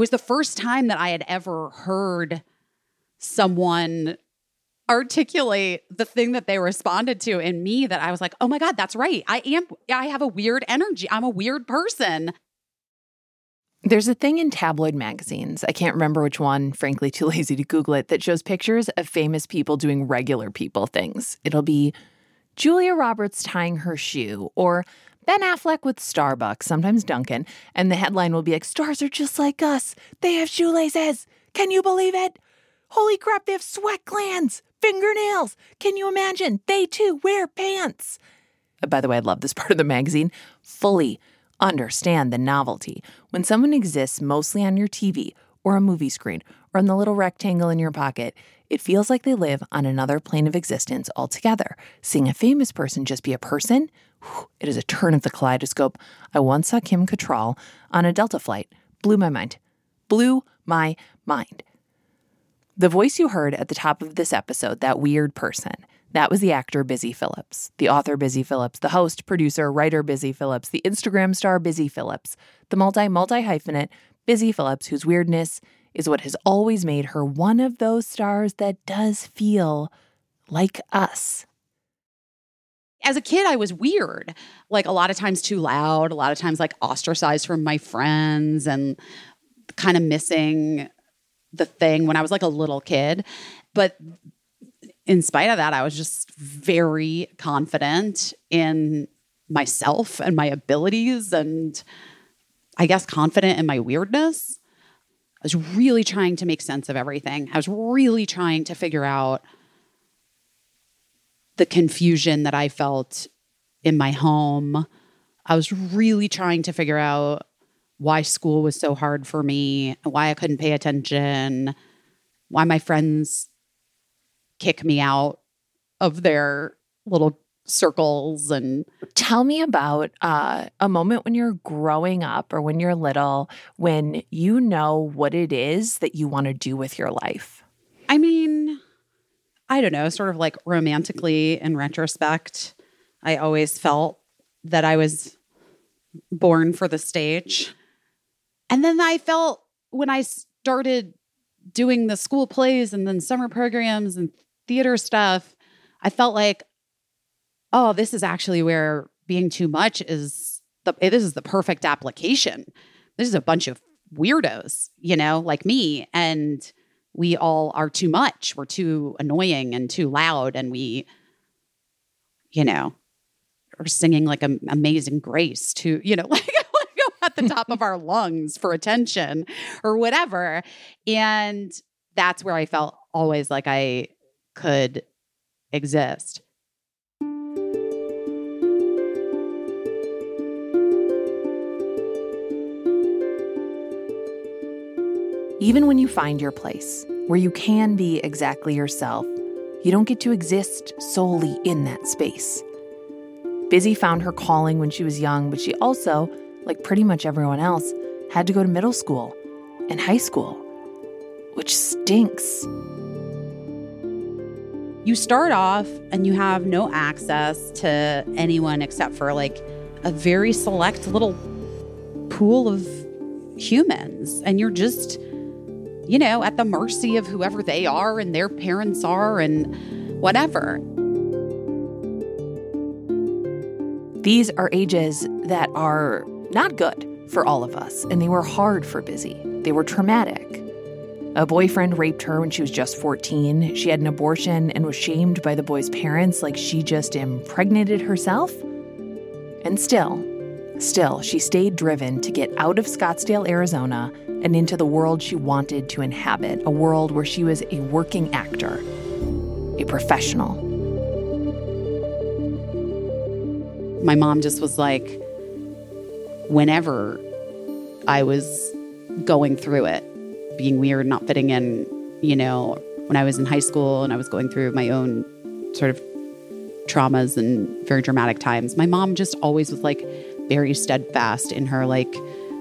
was the first time that I had ever heard someone articulate the thing that they responded to in me that I was like, "Oh my god, that's right. I am I have a weird energy. I'm a weird person." There's a thing in tabloid magazines, I can't remember which one, frankly, too lazy to Google it, that shows pictures of famous people doing regular people things. It'll be Julia Roberts tying her shoe, or Ben Affleck with Starbucks, sometimes Dunkin', and the headline will be like, Stars are just like us. They have shoelaces. Can you believe it? Holy crap, they have sweat glands, fingernails. Can you imagine? They too wear pants. Uh, by the way, I love this part of the magazine. Fully understand the novelty. When someone exists mostly on your TV or a movie screen or on the little rectangle in your pocket, it feels like they live on another plane of existence altogether. Seeing a famous person just be a person, it is a turn of the kaleidoscope. I once saw Kim Cattrall on a Delta flight. Blew my mind. Blew my mind. The voice you heard at the top of this episode, that weird person, that was the actor Busy Phillips, the author Busy Phillips, the host, producer, writer Busy Phillips, the Instagram star Busy Phillips, the multi multi hyphenate Busy Phillips, whose weirdness is what has always made her one of those stars that does feel like us. As a kid, I was weird, like a lot of times too loud, a lot of times like ostracized from my friends and kind of missing the thing when I was like a little kid. But in spite of that, I was just very confident in myself and my abilities and I guess confident in my weirdness. I was really trying to make sense of everything. I was really trying to figure out the confusion that I felt in my home. I was really trying to figure out why school was so hard for me, why I couldn't pay attention, why my friends kick me out of their little circles and tell me about uh, a moment when you're growing up or when you're little when you know what it is that you want to do with your life i mean i don't know sort of like romantically in retrospect i always felt that i was born for the stage and then i felt when i started doing the school plays and then summer programs and theater stuff i felt like oh, this is actually where being too much is the this is the perfect application. This is a bunch of weirdos, you know, like me and we all are too much. We're too annoying and too loud and we you know, are singing like an amazing grace to, you know, like at the top of our lungs for attention or whatever. And that's where I felt always like I could exist. Even when you find your place, where you can be exactly yourself, you don't get to exist solely in that space. Busy found her calling when she was young, but she also, like pretty much everyone else, had to go to middle school and high school, which stinks. You start off and you have no access to anyone except for like a very select little pool of humans, and you're just you know, at the mercy of whoever they are and their parents are and whatever. These are ages that are not good for all of us, and they were hard for Busy. They were traumatic. A boyfriend raped her when she was just 14. She had an abortion and was shamed by the boy's parents like she just impregnated herself. And still, still, she stayed driven to get out of Scottsdale, Arizona, and into the world she wanted to inhabit a world where she was a working actor, a professional. My mom just was like, whenever I was going through it, being weird, not fitting in, you know, when I was in high school and I was going through my own sort of traumas and very dramatic times, my mom just always was like very steadfast in her, like,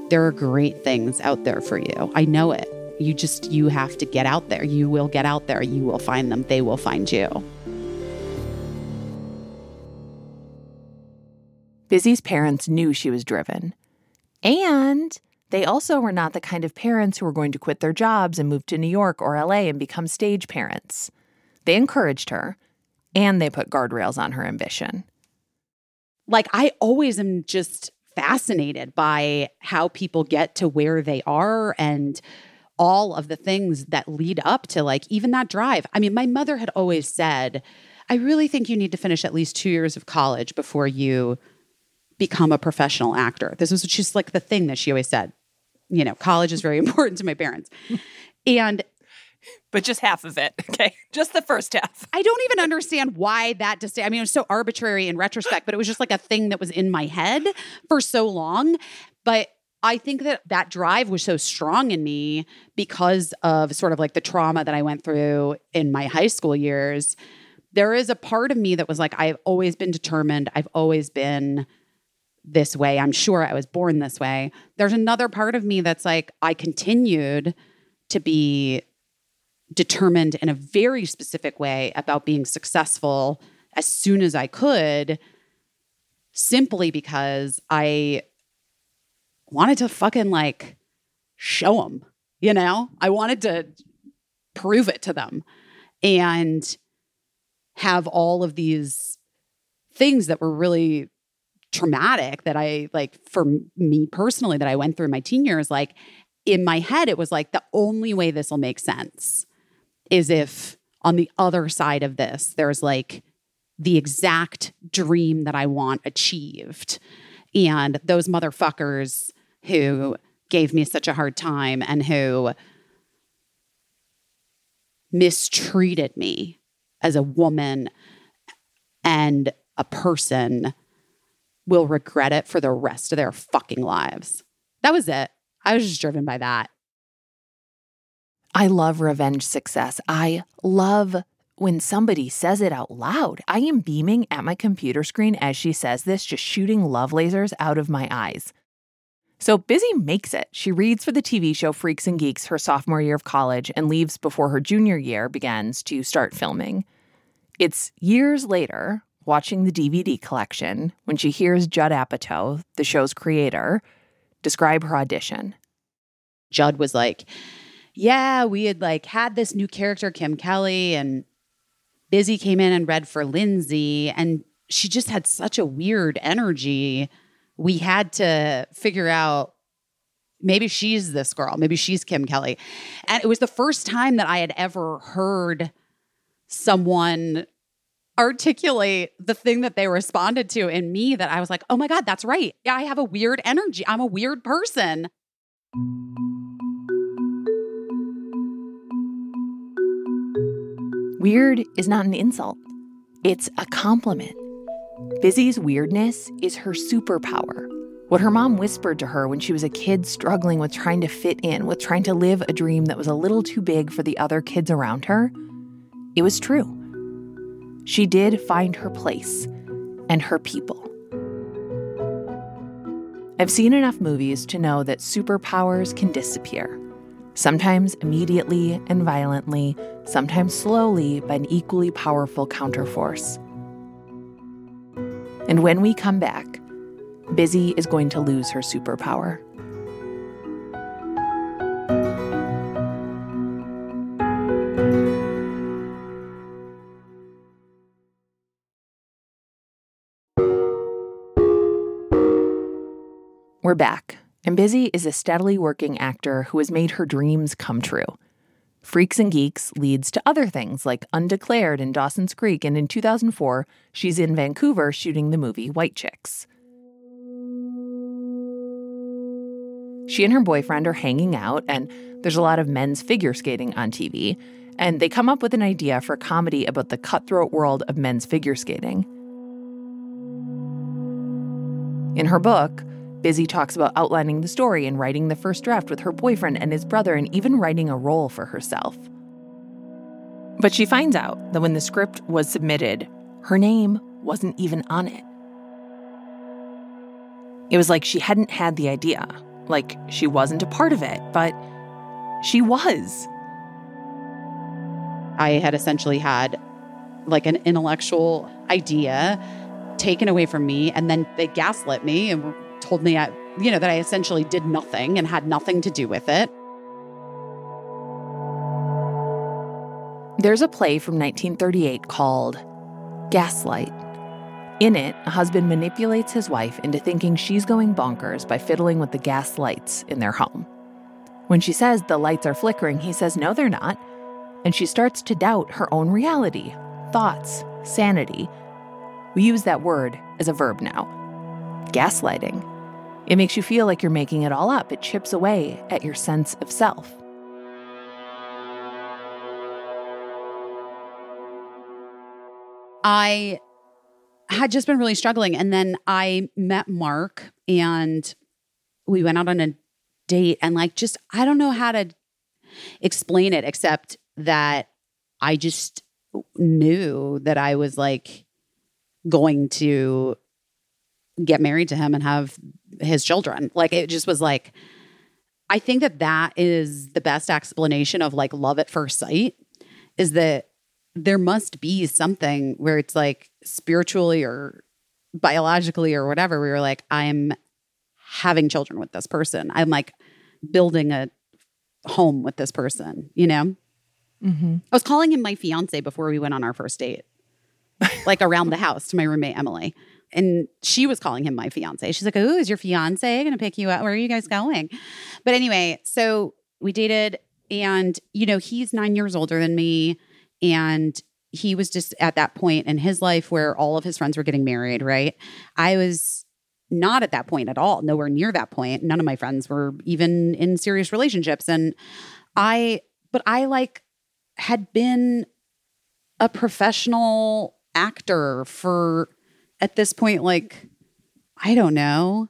there are great things out there for you. I know it. You just, you have to get out there. You will get out there. You will find them. They will find you. Busy's parents knew she was driven. And they also were not the kind of parents who were going to quit their jobs and move to New York or LA and become stage parents. They encouraged her, and they put guardrails on her ambition. Like, I always am just fascinated by how people get to where they are and all of the things that lead up to like even that drive. I mean, my mother had always said, I really think you need to finish at least two years of college before you become a professional actor. This was just like the thing that she always said. You know, college is very important to my parents. And but just half of it. Okay. Just the first half. I don't even understand why that just, I mean, it was so arbitrary in retrospect, but it was just like a thing that was in my head for so long. But I think that that drive was so strong in me because of sort of like the trauma that I went through in my high school years. There is a part of me that was like, I've always been determined. I've always been this way. I'm sure I was born this way. There's another part of me that's like, I continued to be determined in a very specific way about being successful as soon as I could, simply because I wanted to fucking like show them, you know? I wanted to prove it to them and have all of these things that were really traumatic that I like for me personally that I went through my teen years like in my head it was like the only way this will make sense is if on the other side of this, there's like the exact dream that I want achieved. And those motherfuckers who gave me such a hard time and who mistreated me as a woman and a person will regret it for the rest of their fucking lives. That was it. I was just driven by that. I love revenge success. I love when somebody says it out loud. I am beaming at my computer screen as she says this, just shooting love lasers out of my eyes. So Busy makes it. She reads for the TV show Freaks and Geeks her sophomore year of college and leaves before her junior year begins to start filming. It's years later, watching the DVD collection, when she hears Judd Apatow, the show's creator, describe her audition. Judd was like, yeah, we had like had this new character, Kim Kelly, and Busy came in and read for Lindsay, and she just had such a weird energy. We had to figure out maybe she's this girl, maybe she's Kim Kelly. And it was the first time that I had ever heard someone articulate the thing that they responded to in me that I was like, oh my God, that's right. Yeah, I have a weird energy. I'm a weird person. Weird is not an insult, it's a compliment. Busy's weirdness is her superpower. What her mom whispered to her when she was a kid struggling with trying to fit in, with trying to live a dream that was a little too big for the other kids around her, it was true. She did find her place and her people. I've seen enough movies to know that superpowers can disappear sometimes immediately and violently, sometimes slowly by an equally powerful counterforce. And when we come back, Busy is going to lose her superpower. We're back. And Busy is a steadily working actor who has made her dreams come true. Freaks and Geeks leads to other things like Undeclared in Dawson's Creek, and in 2004, she's in Vancouver shooting the movie White Chicks. She and her boyfriend are hanging out, and there's a lot of men's figure skating on TV, and they come up with an idea for a comedy about the cutthroat world of men's figure skating. In her book, Busy talks about outlining the story and writing the first draft with her boyfriend and his brother, and even writing a role for herself. But she finds out that when the script was submitted, her name wasn't even on it. It was like she hadn't had the idea, like she wasn't a part of it, but she was. I had essentially had like an intellectual idea taken away from me, and then they gaslit me and told me I you know, that I essentially did nothing and had nothing to do with it. There's a play from 1938 called Gaslight. In it, a husband manipulates his wife into thinking she's going bonkers by fiddling with the gas lights in their home. When she says the lights are flickering, he says no, they're not. And she starts to doubt her own reality, thoughts, sanity. We use that word as a verb now gaslighting. It makes you feel like you're making it all up, it chips away at your sense of self. I had just been really struggling. And then I met Mark and we went out on a date and like just I don't know how to explain it except that I just knew that I was like going to get married to him and have his children. Like it just was like I think that that is the best explanation of like love at first sight is that there must be something where it's like spiritually or biologically or whatever, we were like, I'm having children with this person. I'm like building a home with this person, you know? Mm-hmm. I was calling him my fiance before we went on our first date, like around the house to my roommate, Emily. And she was calling him my fiance. She's like, Oh, is your fiance going to pick you up? Where are you guys going? But anyway, so we dated, and, you know, he's nine years older than me. And he was just at that point in his life where all of his friends were getting married, right? I was not at that point at all, nowhere near that point. None of my friends were even in serious relationships. And I, but I like had been a professional actor for at this point, like, I don't know,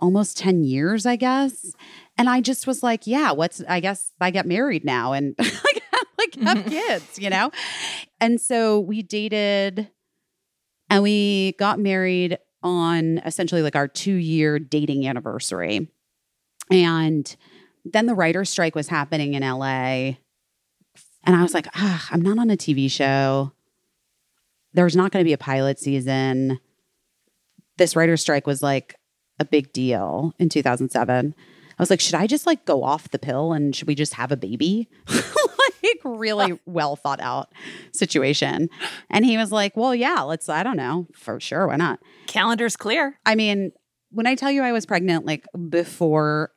almost 10 years, I guess. And I just was like, yeah, what's, I guess I get married now. And like, like have kids, you know? And so we dated and we got married on essentially like our two year dating anniversary. And then the writer's strike was happening in LA. And I was like, ah, I'm not on a TV show. There's not going to be a pilot season. This writer's strike was like a big deal in 2007. I was like, should I just like go off the pill and should we just have a baby? like really well thought out situation. And he was like, well, yeah, let's, I don't know, for sure. Why not? Calendar's clear. I mean, when I tell you I was pregnant, like before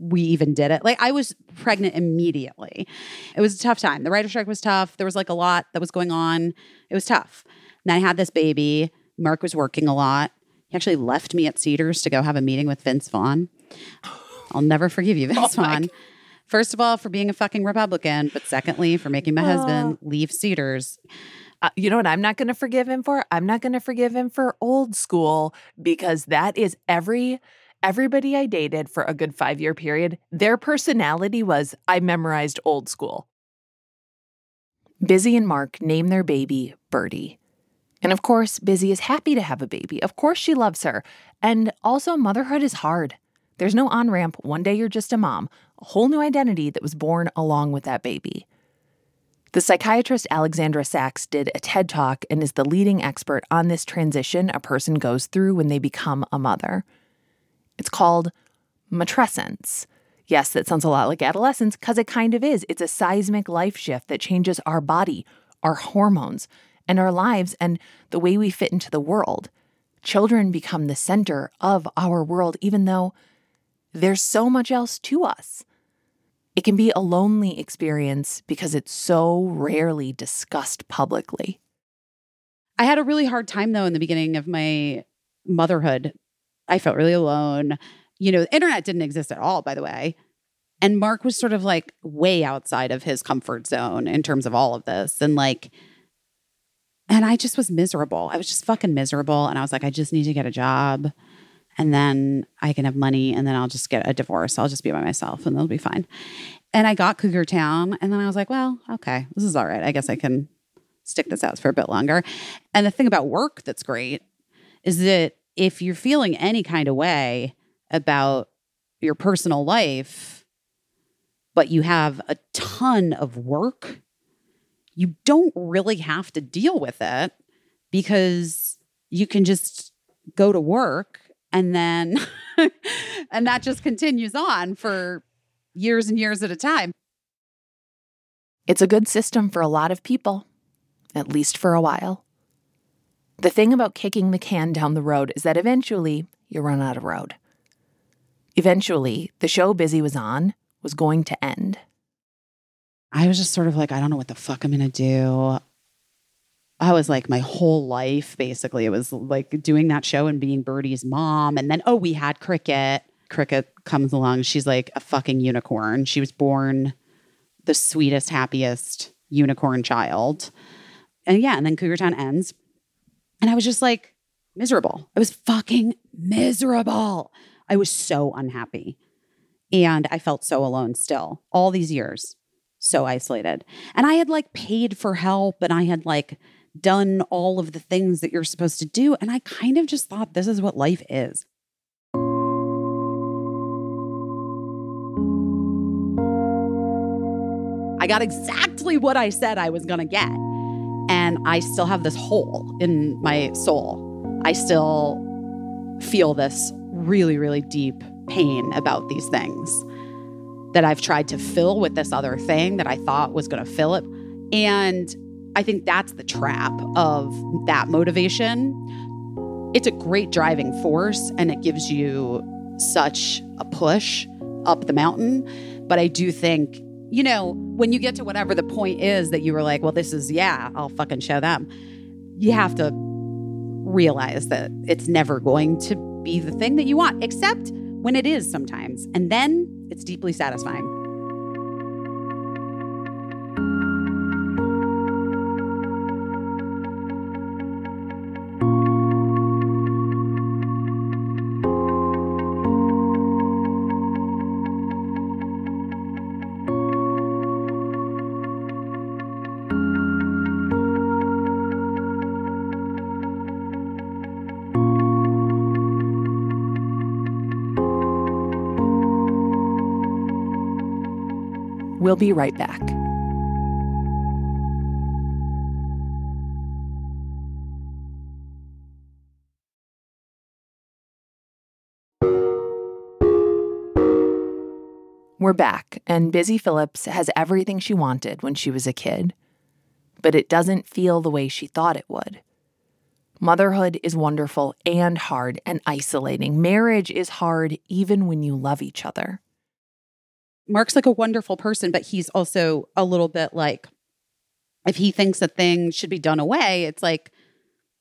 we even did it, like I was pregnant immediately. It was a tough time. The writer strike was tough. There was like a lot that was going on. It was tough. And I had this baby. Mark was working a lot. He actually left me at Cedars to go have a meeting with Vince Vaughn. I'll never forgive you, Vince oh Vaughn. First of all, for being a fucking Republican, but secondly, for making my husband leave Cedars. Uh, you know what I'm not going to forgive him for? I'm not going to forgive him for old school because that is every everybody I dated for a good 5-year period, their personality was I memorized old school. Busy and Mark name their baby Birdie. And of course, Busy is happy to have a baby. Of course, she loves her. And also, motherhood is hard. There's no on ramp. One day you're just a mom, a whole new identity that was born along with that baby. The psychiatrist Alexandra Sacks did a TED talk and is the leading expert on this transition a person goes through when they become a mother. It's called matrescence. Yes, that sounds a lot like adolescence because it kind of is. It's a seismic life shift that changes our body, our hormones, and our lives and the way we fit into the world. Children become the center of our world, even though there's so much else to us. It can be a lonely experience because it's so rarely discussed publicly. I had a really hard time though in the beginning of my motherhood. I felt really alone. You know, the internet didn't exist at all, by the way. And Mark was sort of like way outside of his comfort zone in terms of all of this. And like, and I just was miserable. I was just fucking miserable. And I was like, I just need to get a job and then I can have money and then I'll just get a divorce. I'll just be by myself and it'll be fine. And I got Cougar Town and then I was like, well, okay, this is all right. I guess I can stick this out for a bit longer. And the thing about work that's great is that if you're feeling any kind of way about your personal life, but you have a ton of work, you don't really have to deal with it because you can just go to work and then and that just continues on for years and years at a time. It's a good system for a lot of people, at least for a while. The thing about kicking the can down the road is that eventually you run out of road. Eventually, the show Busy was on was going to end. I was just sort of like, I don't know what the fuck I'm going to do. I was like, my whole life, basically, it was like doing that show and being Birdie's mom. And then, oh, we had Cricket. Cricket comes along. She's like a fucking unicorn. She was born the sweetest, happiest unicorn child. And yeah, and then Cougar Town ends. And I was just like miserable. I was fucking miserable. I was so unhappy. And I felt so alone still all these years, so isolated. And I had like paid for help and I had like done all of the things that you're supposed to do. And I kind of just thought this is what life is. I got exactly what I said I was going to get. And I still have this hole in my soul. I still feel this really, really deep pain about these things that I've tried to fill with this other thing that I thought was going to fill it. And I think that's the trap of that motivation. It's a great driving force and it gives you such a push up the mountain. But I do think, you know, when you get to whatever the point is that you were like, well, this is, yeah, I'll fucking show them, you have to realize that it's never going to be the thing that you want, except when it is sometimes. And then it's deeply satisfying. Be right back. We're back, and Busy Phillips has everything she wanted when she was a kid. But it doesn't feel the way she thought it would. Motherhood is wonderful and hard and isolating. Marriage is hard even when you love each other. Mark's like a wonderful person, but he's also a little bit like, if he thinks a thing should be done away, it's like,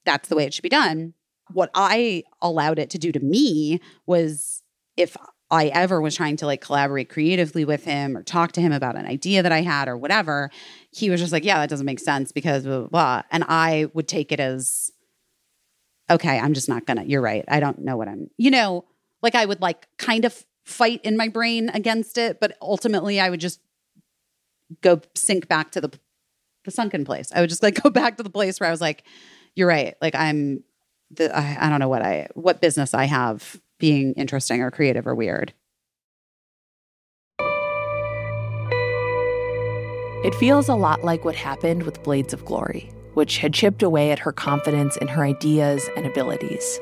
that's the way it should be done. What I allowed it to do to me was if I ever was trying to like collaborate creatively with him or talk to him about an idea that I had or whatever, he was just like, yeah, that doesn't make sense because blah, blah, blah. And I would take it as, okay, I'm just not gonna, you're right. I don't know what I'm, you know, like I would like kind of fight in my brain against it, but ultimately I would just go sink back to the the sunken place. I would just like go back to the place where I was like, you're right. Like I'm the I, I don't know what I what business I have being interesting or creative or weird. It feels a lot like what happened with Blades of Glory, which had chipped away at her confidence in her ideas and abilities.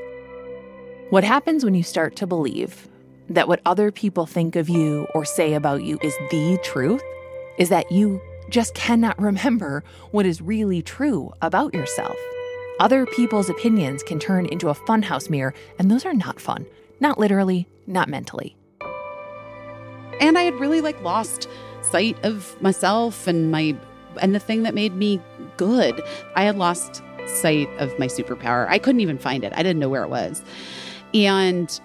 What happens when you start to believe that what other people think of you or say about you is the truth is that you just cannot remember what is really true about yourself. Other people's opinions can turn into a funhouse mirror, and those are not fun. Not literally, not mentally. And I had really like lost sight of myself and my and the thing that made me good. I had lost sight of my superpower. I couldn't even find it. I didn't know where it was. And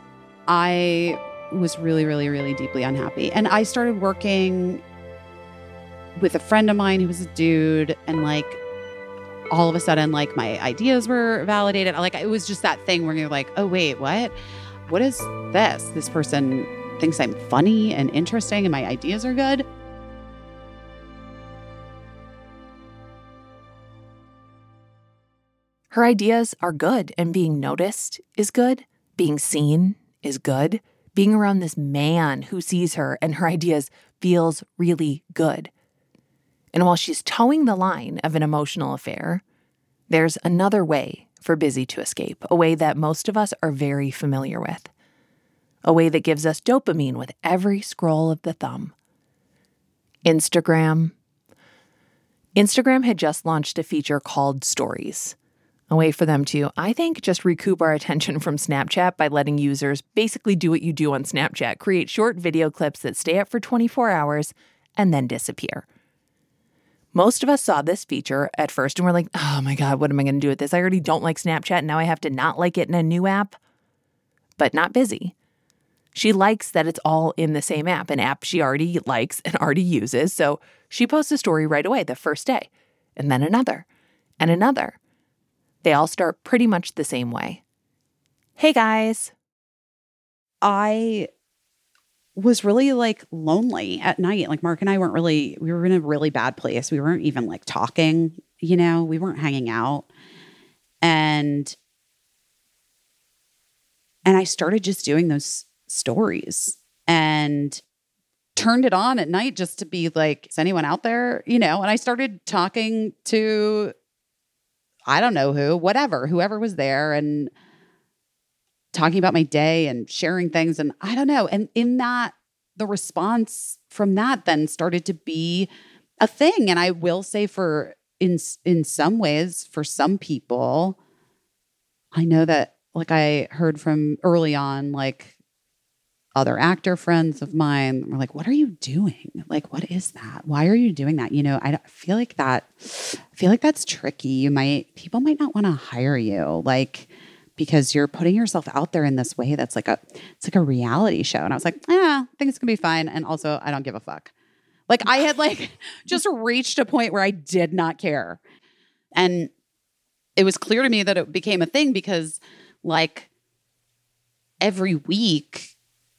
I was really, really, really deeply unhappy. And I started working with a friend of mine who was a dude, and like all of a sudden, like my ideas were validated. Like it was just that thing where you're like, oh, wait, what? What is this? This person thinks I'm funny and interesting, and my ideas are good. Her ideas are good, and being noticed is good. Being seen is good being around this man who sees her and her ideas feels really good. And while she's toeing the line of an emotional affair, there's another way for Busy to escape, a way that most of us are very familiar with. a way that gives us dopamine with every scroll of the thumb. Instagram. Instagram had just launched a feature called Stories, a way for them to, I think, just recoup our attention from Snapchat by letting users basically do what you do on Snapchat create short video clips that stay up for 24 hours and then disappear. Most of us saw this feature at first and we're like, oh my God, what am I going to do with this? I already don't like Snapchat. Now I have to not like it in a new app. But not busy. She likes that it's all in the same app, an app she already likes and already uses. So she posts a story right away the first day, and then another, and another. They all start pretty much the same way. Hey guys. I was really like lonely at night. Like Mark and I weren't really, we were in a really bad place. We weren't even like talking, you know, we weren't hanging out. And and I started just doing those stories and turned it on at night just to be like, is anyone out there? You know, and I started talking to I don't know who, whatever, whoever was there and talking about my day and sharing things. And I don't know. And in that, the response from that then started to be a thing. And I will say for in in some ways, for some people, I know that like I heard from early on, like other actor friends of mine were like, "What are you doing? Like, what is that? Why are you doing that?" You know, I feel like that. I feel like that's tricky. You might people might not want to hire you. Like, because you're putting yourself out there in this way that's like a it's like a reality show. And I was like, yeah, it's gonna be fine. And also I don't give a fuck. Like I had like just reached a point where I did not care. And it was clear to me that it became a thing because like every week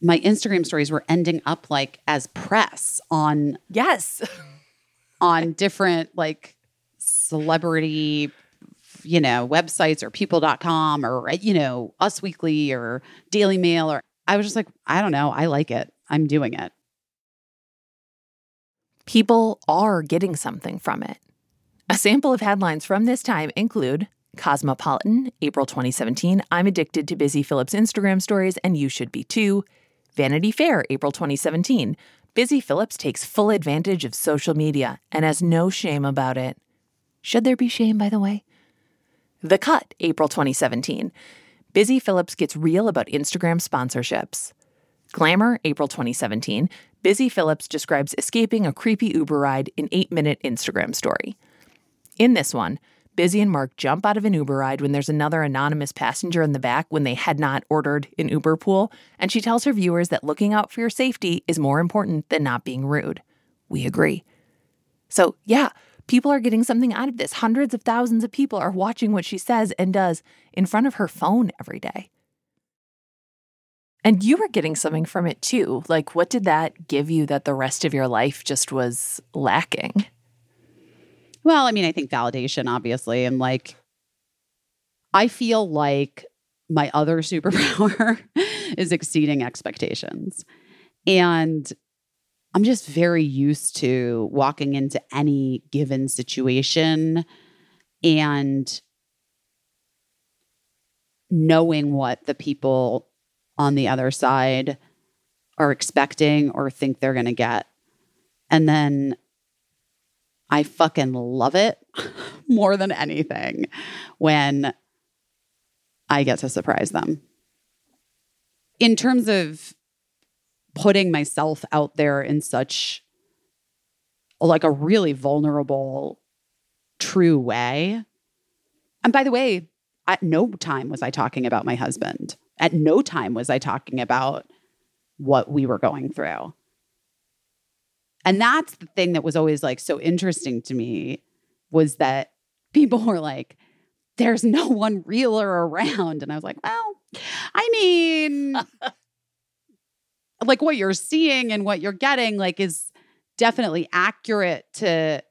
my Instagram stories were ending up like as press on yes on different like celebrity you know, websites or people.com or, you know, Us Weekly or Daily Mail. Or I was just like, I don't know. I like it. I'm doing it. People are getting something from it. A sample of headlines from this time include Cosmopolitan, April 2017, I'm addicted to Busy Phillips Instagram stories and you should be too. Vanity Fair, April 2017, Busy Phillips takes full advantage of social media and has no shame about it. Should there be shame, by the way? The Cut, April 2017. Busy Phillips gets real about Instagram sponsorships. Glamour, April 2017. Busy Phillips describes escaping a creepy Uber ride in 8 minute Instagram story. In this one, Busy and Mark jump out of an Uber ride when there's another anonymous passenger in the back when they had not ordered an Uber pool, and she tells her viewers that looking out for your safety is more important than not being rude. We agree. So, yeah, People are getting something out of this. Hundreds of thousands of people are watching what she says and does in front of her phone every day. And you were getting something from it too. Like, what did that give you that the rest of your life just was lacking? Well, I mean, I think validation, obviously. And like, I feel like my other superpower is exceeding expectations. And I'm just very used to walking into any given situation and knowing what the people on the other side are expecting or think they're going to get. And then I fucking love it more than anything when I get to surprise them. In terms of putting myself out there in such like a really vulnerable true way. And by the way at no time was i talking about my husband. At no time was i talking about what we were going through and that's the thing that was always like so interesting to me was that people were like there's no one realer around and i was like well i mean like what you're seeing and what you're getting like is definitely accurate to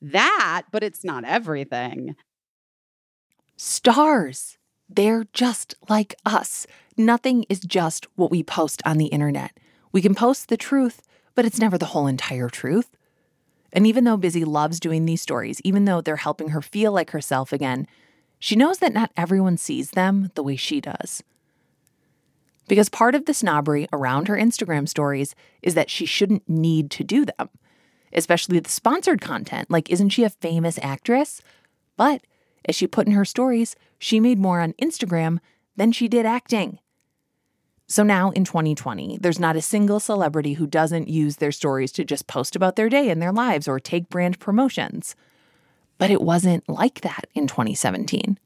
that, but it's not everything. Stars. They're just like us. Nothing is just what we post on the internet. We can post the truth, but it's never the whole entire truth. And even though Busy loves doing these stories, even though they're helping her feel like herself again, she knows that not everyone sees them the way she does. Because part of the snobbery around her Instagram stories is that she shouldn't need to do them, especially the sponsored content. Like, isn't she a famous actress? But as she put in her stories, she made more on Instagram than she did acting. So now in 2020, there's not a single celebrity who doesn't use their stories to just post about their day and their lives or take brand promotions. But it wasn't like that in 2017.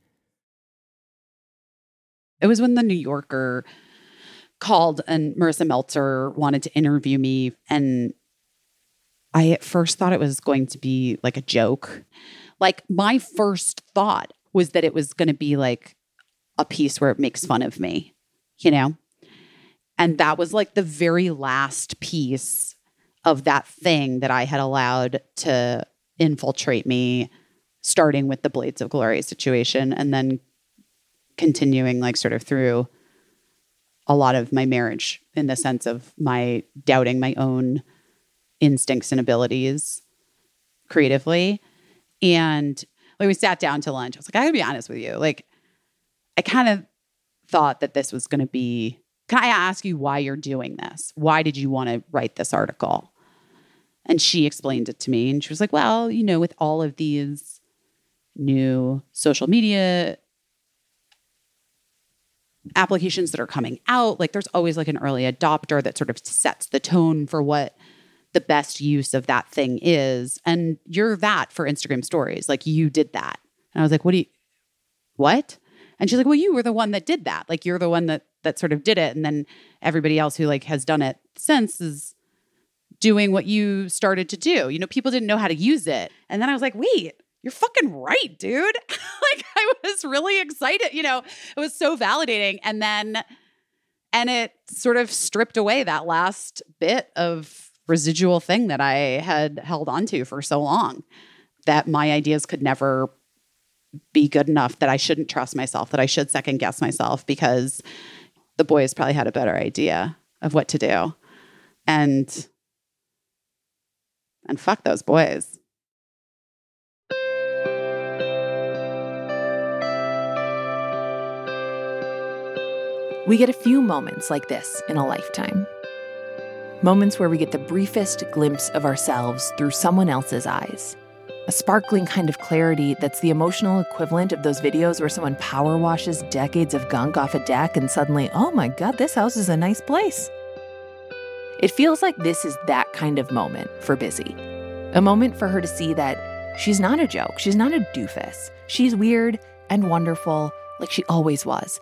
It was when the New Yorker called and Marisa Meltzer wanted to interview me. And I at first thought it was going to be like a joke. Like, my first thought was that it was going to be like a piece where it makes fun of me, you know? And that was like the very last piece of that thing that I had allowed to infiltrate me, starting with the Blades of Glory situation and then continuing like sort of through a lot of my marriage in the sense of my doubting my own instincts and abilities creatively. And we sat down to lunch. I was like, I gotta be honest with you. Like, I kind of thought that this was gonna be. Can I ask you why you're doing this? Why did you want to write this article? And she explained it to me. And she was like, Well, you know, with all of these new social media applications that are coming out like there's always like an early adopter that sort of sets the tone for what the best use of that thing is and you're that for Instagram stories like you did that and I was like what do you what and she's like well you were the one that did that like you're the one that that sort of did it and then everybody else who like has done it since is doing what you started to do you know people didn't know how to use it and then I was like wait you're fucking right, dude. like I was really excited, you know, it was so validating. And then, and it sort of stripped away that last bit of residual thing that I had held onto for so long that my ideas could never be good enough, that I shouldn't trust myself, that I should second guess myself because the boys probably had a better idea of what to do. And, and fuck those boys. We get a few moments like this in a lifetime. Moments where we get the briefest glimpse of ourselves through someone else's eyes. A sparkling kind of clarity that's the emotional equivalent of those videos where someone power washes decades of gunk off a deck and suddenly, oh my god, this house is a nice place. It feels like this is that kind of moment for Busy. A moment for her to see that she's not a joke, she's not a doofus. She's weird and wonderful, like she always was.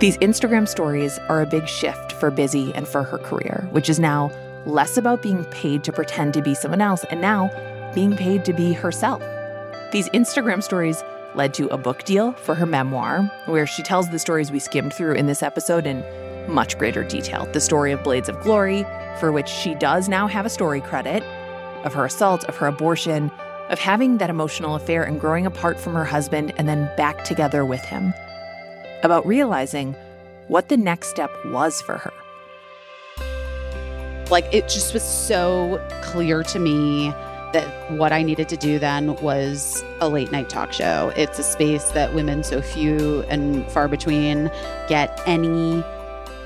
These Instagram stories are a big shift for Busy and for her career, which is now less about being paid to pretend to be someone else and now being paid to be herself. These Instagram stories led to a book deal for her memoir, where she tells the stories we skimmed through in this episode in much greater detail. The story of Blades of Glory, for which she does now have a story credit, of her assault, of her abortion, of having that emotional affair and growing apart from her husband and then back together with him about realizing what the next step was for her. Like it just was so clear to me that what I needed to do then was a late night talk show. It's a space that women so few and far between get any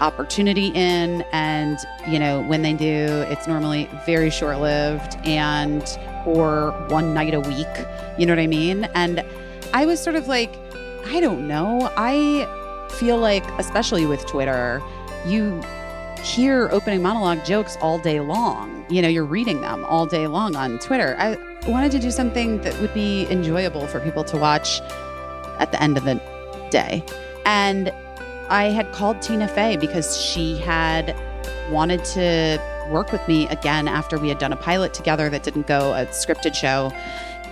opportunity in and you know when they do it's normally very short lived and or one night a week you know what i mean and i was sort of like I don't know. I feel like, especially with Twitter, you hear opening monologue jokes all day long. You know, you're reading them all day long on Twitter. I wanted to do something that would be enjoyable for people to watch at the end of the day. And I had called Tina Fey because she had wanted to work with me again after we had done a pilot together that didn't go, a scripted show.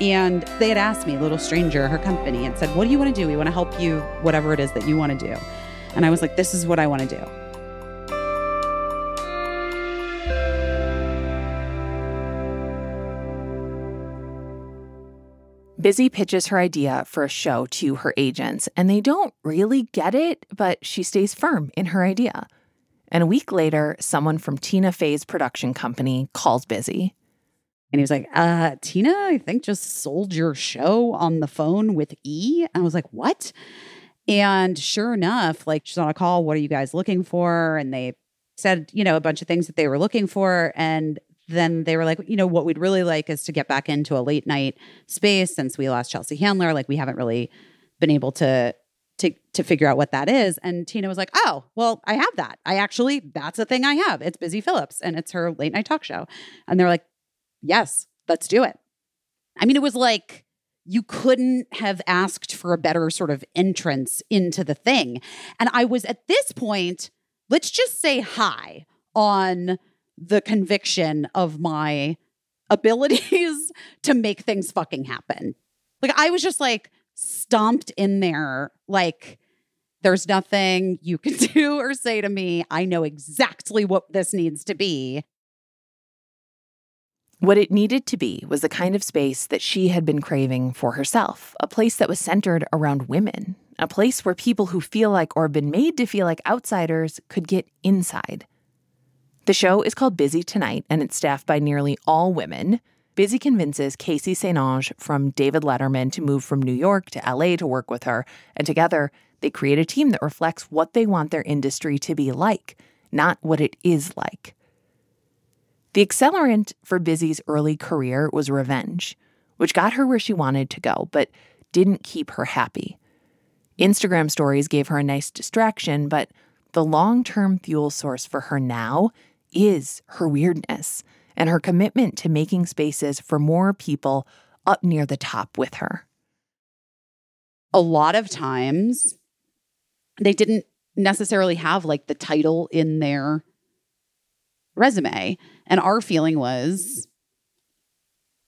And they had asked me, Little Stranger, her company, and said, What do you want to do? We want to help you, whatever it is that you want to do. And I was like, This is what I want to do. Busy pitches her idea for a show to her agents, and they don't really get it, but she stays firm in her idea. And a week later, someone from Tina Fey's production company calls Busy. And he was like, uh, Tina, I think just sold your show on the phone with E. And I was like, what? And sure enough, like she's on a call, what are you guys looking for? And they said, you know, a bunch of things that they were looking for. And then they were like, you know, what we'd really like is to get back into a late night space since we lost Chelsea Handler. Like we haven't really been able to to to figure out what that is. And Tina was like, "Oh, well, I have that. I actually that's a thing I have. It's Busy Phillips and it's her late night talk show." And they're like, "Yes, let's do it." I mean, it was like you couldn't have asked for a better sort of entrance into the thing. And I was at this point, let's just say high on the conviction of my abilities to make things fucking happen. Like I was just like, stomped in there like there's nothing you can do or say to me. I know exactly what this needs to be. What it needed to be was the kind of space that she had been craving for herself, a place that was centered around women, a place where people who feel like or have been made to feel like outsiders could get inside. The show is called Busy Tonight, and it's staffed by nearly all women. Busy convinces Casey St. Ange from David Letterman to move from New York to LA to work with her, and together they create a team that reflects what they want their industry to be like, not what it is like. The accelerant for Busy's early career was revenge, which got her where she wanted to go, but didn't keep her happy. Instagram stories gave her a nice distraction, but the long term fuel source for her now is her weirdness and her commitment to making spaces for more people up near the top with her. A lot of times, they didn't necessarily have like the title in their resume. And our feeling was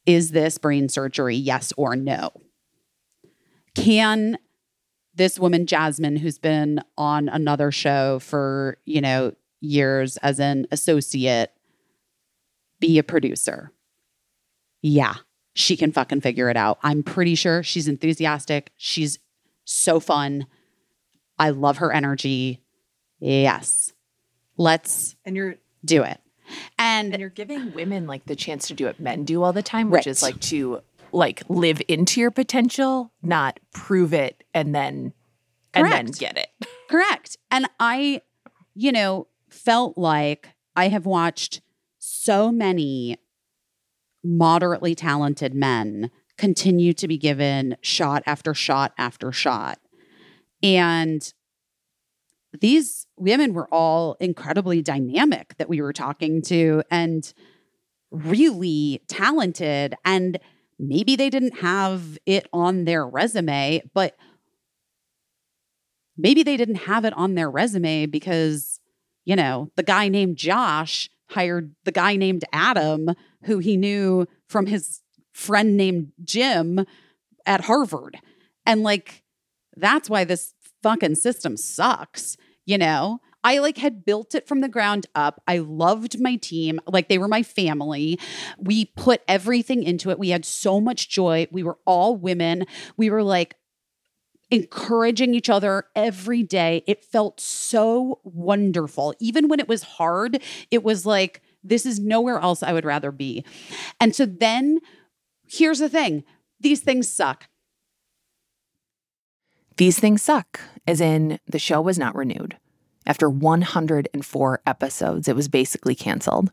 is this brain surgery, yes or no? Can this woman, Jasmine, who's been on another show for, you know, years as an associate, be a producer. Yeah, she can fucking figure it out. I'm pretty sure she's enthusiastic. She's so fun. I love her energy. Yes. Let's and you're do it. And, and you're giving women like the chance to do what men do all the time, which right. is like to like live into your potential, not prove it and then Correct. and then get it. Correct. And I, you know, felt like I have watched so many moderately talented men continue to be given shot after shot after shot. And these women were all incredibly dynamic that we were talking to and really talented. And maybe they didn't have it on their resume, but maybe they didn't have it on their resume because, you know, the guy named Josh hired the guy named Adam, who he knew from his friend named Jim at Harvard. And like, that's why this fucking system sucks, you know? I like had built it from the ground up. I loved my team. Like they were my family. We put everything into it. We had so much joy. We were all women. We were like encouraging each other every day. It felt so wonderful. Even when it was hard, it was like, this is nowhere else I would rather be. And so then here's the thing these things suck. These things suck, as in the show was not renewed. After 104 episodes, it was basically canceled.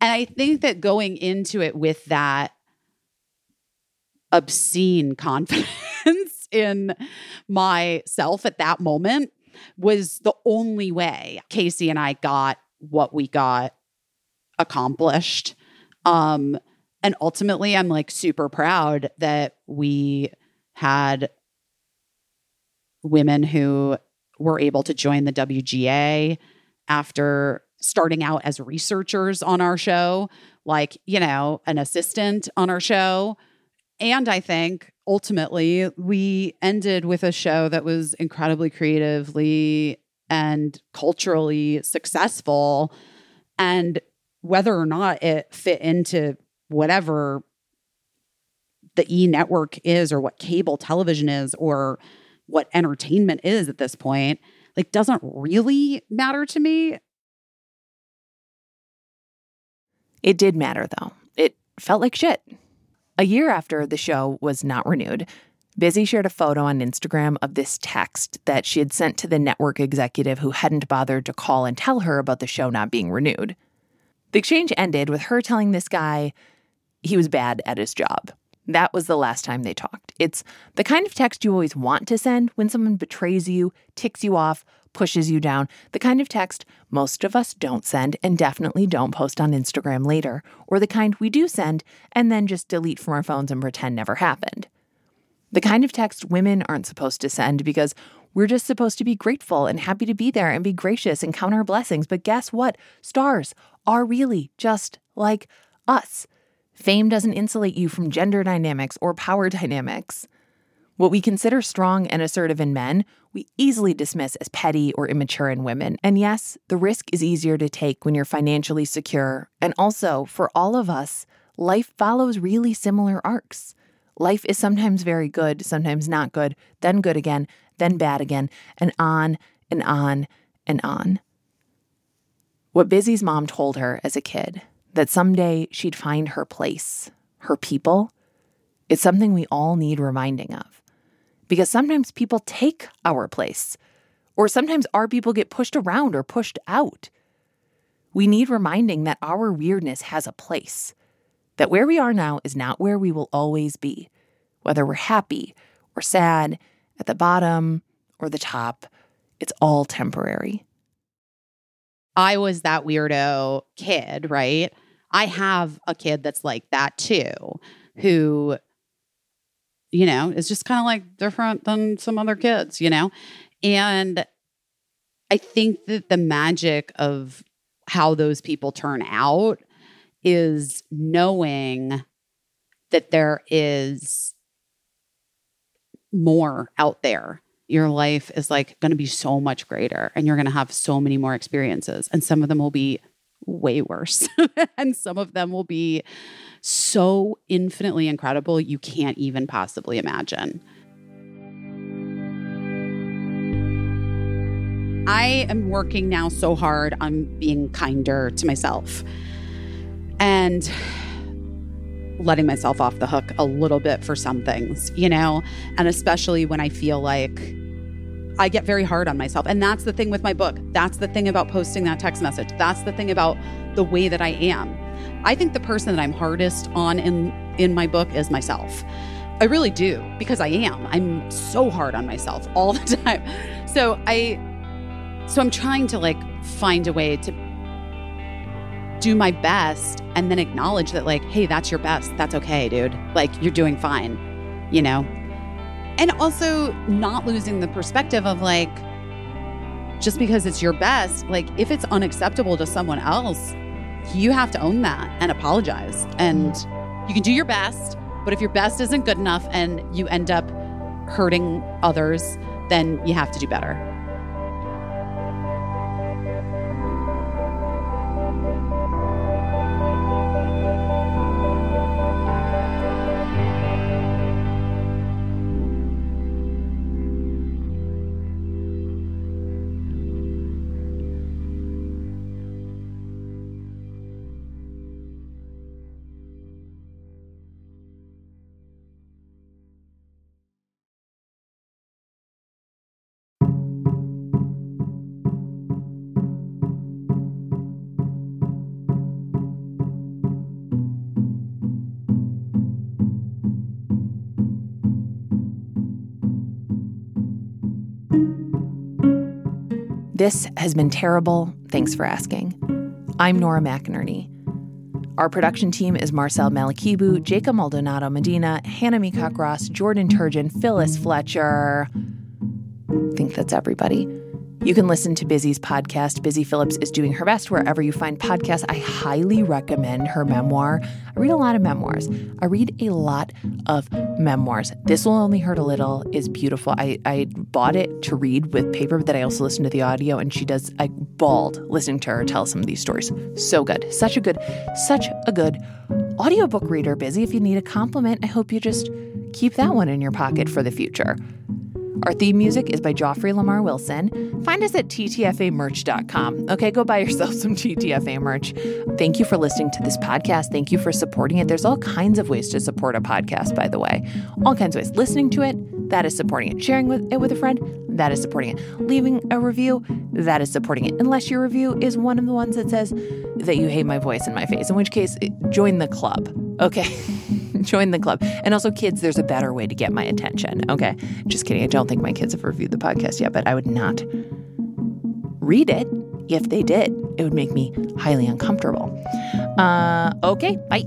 And I think that going into it with that obscene confidence in myself at that moment was the only way Casey and I got what we got accomplished. Um, and ultimately, I'm like super proud that we had women who were able to join the WGA after starting out as researchers on our show, like, you know, an assistant on our show. And I think ultimately we ended with a show that was incredibly creatively and culturally successful. And whether or not it fit into whatever the e network is or what cable television is or what entertainment is at this point, like doesn't really matter to me. It did matter though. It felt like shit. A year after the show was not renewed, Busy shared a photo on Instagram of this text that she had sent to the network executive who hadn't bothered to call and tell her about the show not being renewed. The exchange ended with her telling this guy he was bad at his job. That was the last time they talked. It's the kind of text you always want to send when someone betrays you, ticks you off, pushes you down, the kind of text most of us don't send and definitely don't post on Instagram later, or the kind we do send and then just delete from our phones and pretend never happened. The kind of text women aren't supposed to send because we're just supposed to be grateful and happy to be there and be gracious and count our blessings. But guess what? Stars are really just like us. Fame doesn't insulate you from gender dynamics or power dynamics. What we consider strong and assertive in men, we easily dismiss as petty or immature in women. And yes, the risk is easier to take when you're financially secure. And also, for all of us, life follows really similar arcs. Life is sometimes very good, sometimes not good, then good again, then bad again, and on and on and on. What Busy's mom told her as a kid that someday she'd find her place, her people, it's something we all need reminding of. Because sometimes people take our place, or sometimes our people get pushed around or pushed out. We need reminding that our weirdness has a place, that where we are now is not where we will always be, whether we're happy or sad, at the bottom or the top, it's all temporary. I was that weirdo kid, right? I have a kid that's like that too, who, you know, is just kind of like different than some other kids, you know? And I think that the magic of how those people turn out is knowing that there is more out there. Your life is like going to be so much greater and you're going to have so many more experiences. And some of them will be way worse. and some of them will be so infinitely incredible, you can't even possibly imagine. I am working now so hard on being kinder to myself and letting myself off the hook a little bit for some things, you know, and especially when I feel like I get very hard on myself. And that's the thing with my book. That's the thing about posting that text message. That's the thing about the way that I am. I think the person that I'm hardest on in in my book is myself. I really do because I am. I'm so hard on myself all the time. So I so I'm trying to like find a way to do my best and then acknowledge that like hey, that's your best. That's okay, dude. Like you're doing fine. You know, and also not losing the perspective of like, just because it's your best, like if it's unacceptable to someone else, you have to own that and apologize. And you can do your best, but if your best isn't good enough and you end up hurting others, then you have to do better. This has been terrible. Thanks for asking. I'm Nora McInerny. Our production team is Marcel Malekebu, Jacob Maldonado Medina, Hannah Meacock Ross, Jordan Turgeon, Phyllis Fletcher. I think that's everybody. You can listen to Busy's podcast. Busy Phillips is doing her best wherever you find podcasts. I highly recommend her memoir. I read a lot of memoirs. I read a lot of memoirs. This Will Only Hurt a Little is beautiful. I, I bought it to read with paper, but then I also listened to the audio, and she does, I bawled listening to her tell some of these stories. So good. Such a good, such a good audiobook reader, Busy. If you need a compliment, I hope you just keep that one in your pocket for the future. Our theme music is by Joffrey Lamar Wilson. Find us at ttfamerch.com. Okay, go buy yourself some TTFA merch. Thank you for listening to this podcast. Thank you for supporting it. There's all kinds of ways to support a podcast, by the way. All kinds of ways. Listening to it, that is supporting it. Sharing with it with a friend, that is supporting it. Leaving a review, that is supporting it. Unless your review is one of the ones that says that you hate my voice and my face, in which case, join the club. Okay. join the club. And also, kids, there's a better way to get my attention. Okay. Just kidding. I don't think my kids have reviewed the podcast yet, but I would not read it if they did. It would make me highly uncomfortable. Uh, okay. Bye.